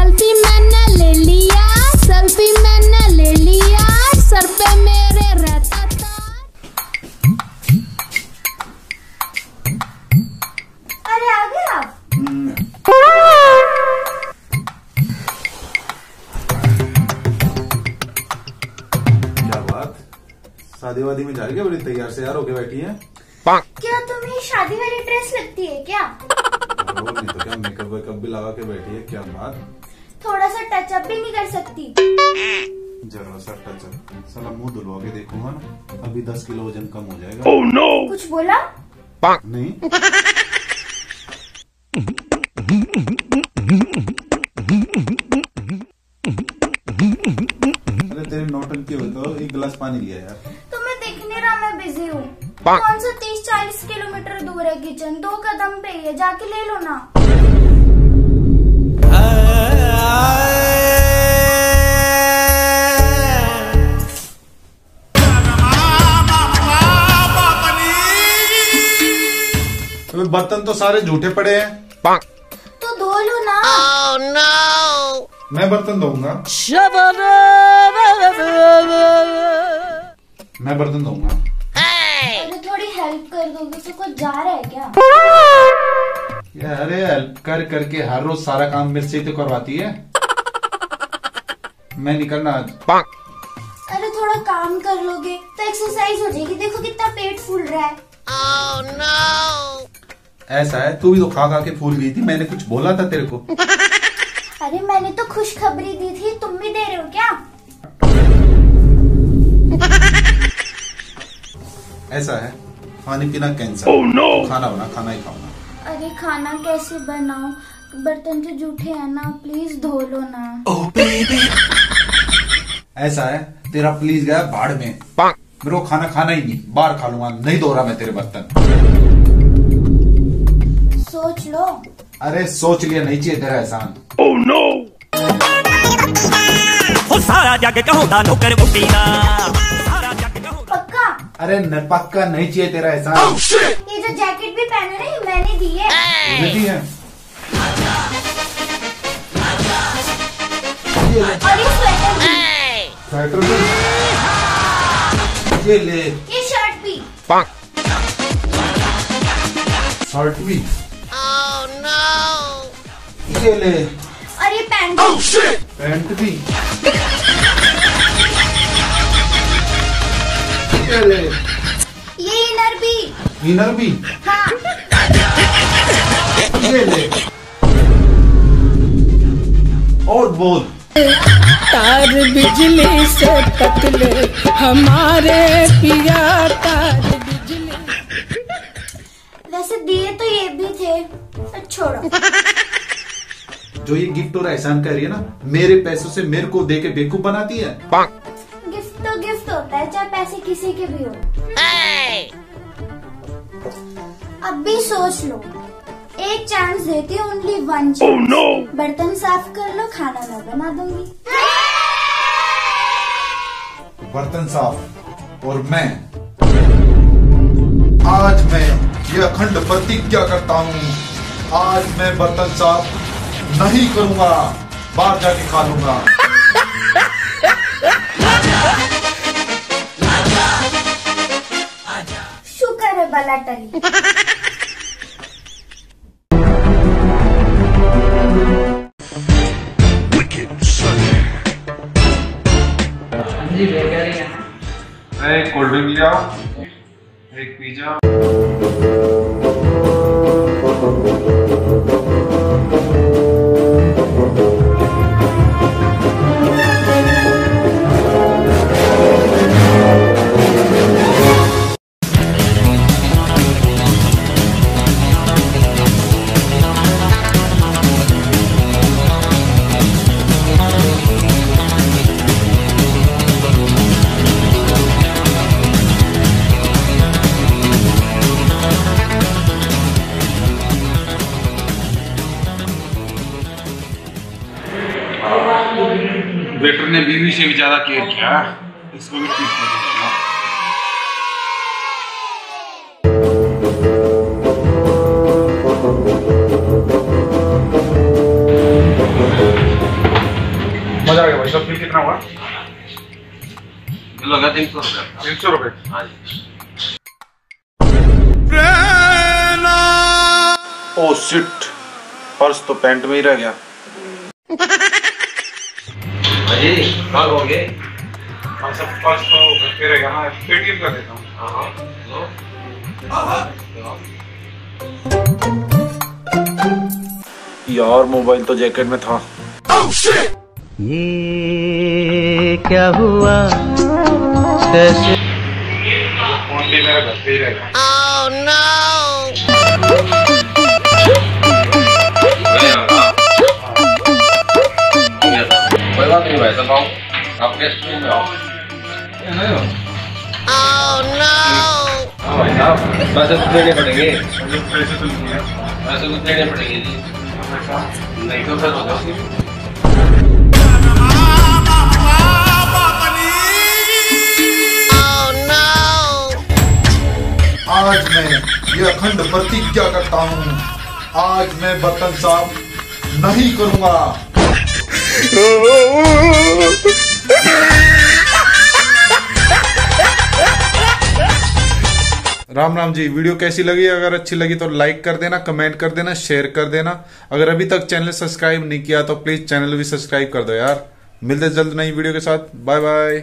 Selfie मैंने ले लिया सेल्फी मैंने ले लिया सर पे मेरे रहता था। अरे आ गए आप? शादी वादी में जा रही है बड़ी तैयार से यार होके बैठी है? क्या तुम्हें शादी वाली ड्रेस लगती है क्या? तो क्या मेकअप वेकअप भी लगा के बैठी है? क्या बात? थोड़ा सा टचअप भी नहीं कर सकती। जरा सा टच साला मुँह धुलवा के देखूँगा ना अभी दस किलो वज़न कम हो जाएगा। Oh, no! कुछ बोला? नहीं। अरे तेरी नौटंकी हो तो एक गिलास पानी लिया यार। तुम्हें दिख नहीं रहा मैं बिज़ी हूँ। कौन सा तीस चालीस किलोमीटर दूर है किचन दो कदम पे ही है जाके ले लो ना। बर्तन तो सारे झूठे पड़े हैं। तो धो लो ना। मैं बर्तन धोऊँगा। मैं बर्तन धोऊँगा। अरे थोड़ी हेल्प कर दोगे तो कुछ जा रहा है क्या? अरे हेल्प कर करके हर रोज सारा काम मेरे से तो करवाती है। मैं निकलना आज। अरे थोड़ा काम कर लोगे तो एक्सरसाइज हो जाएगी। देखो कितना पेट फूल रहा है। ऐसा है तू भी तो खा खा के फूल गई थी। मैंने कुछ बोला था तेरे को। अरे मैंने तो खुशखबरी दी थी। तुम भी दे रहे हो क्या? ऐसा है खाने पीना कैंसर oh, no! खाना बना खाना ही खाऊँगा। अरे खाना कैसे बनाऊँ? बर्तन तो जूठे हैं ना प्लीज़ धो लो ना। oh, ऐसा है तेरा प्लीज़ गया बाढ़ में। मेरे को खाना खाना ही नहीं बाहर खा लूँगा नहीं धो रहा मैं तेरे बर्तन। सोच लो। अरे सोच लिया नहीं चाहिए तेरा एहसान। Oh, no! सारा जग कहूँ बुटीना अरे पक्का नहीं चाहिए तेरा एहसान ये जो जैकेट भी पहने ये मैंने दी है। नहीं है। ये ले। और ये स्वेटर भी। स्वेटर भी। ये ले। ये शर्ट भी। शर्ट भी। ये ले। और ये पैंट भी। पैंट भी। ये ले ये इनर भी। इनर भी? हाँ। ये ले। और बोल। तार बिजली से पतले हमारे पिया तार बिजली। वैसे दिए तो ये भी थे पर छोड़ो। जो ये गिफ्ट और एहसान कर रही है ना मेरे पैसों से मेरे को दे के बेवकूफ़ बनाती है। गिफ्ट तो गिफ्ट होता है चाहे पैसे किसी के भी हो। अब भी सोच लो। एक चांस देती हूँ ओनली वन चांस बर्तन साफ़ कर लो खाना मैं बना दूँगी। बर्तन साफ़ और मैं। आज मैं ये अखंड प्रतिज्ञा करता हूँ। आज मैं बर्तन साफ़ नहीं करूँगा बाहर जाके खा लूँगा। है टली एक कोल्ड ड्रिंक ले आओ एक पिज्जा। वेटर ने बीवी से भी ज़्यादा केयर किया। इसको भी भाई साहब बिल कितना हुआ? लगा तीन सौ रुपया। तीन सौ रुपए हाँ जी। ओ सिट पर्स तो पैंट में ही रह गया। कब हो गए पर्स तो ना पेटीएम कर देता हूँ। हाँ हाँ लो। यार मोबाइल तो जैकेट में था। ये क्या हुआ? कैसे? फ़ोन भी मेरा घर पे ही रह गया। गए पैसे तो देने पड़ेंगे पड़ेंगे आज मैं ये अखंड प्रतिज्ञा करता हूँ। आज मैं बर्तन साफ़ नहीं करूँगा। राम राम जी, वीडियो कैसी लगी? अगर अच्छी लगी तो लाइक कर देना कमेंट कर देना शेयर कर देना। अगर अभी तक चैनल सब्सक्राइब नहीं किया तो प्लीज़ चैनल भी सब्सक्राइब कर दो यार। मिलते जल्द नई वीडियो के साथ। Bye bye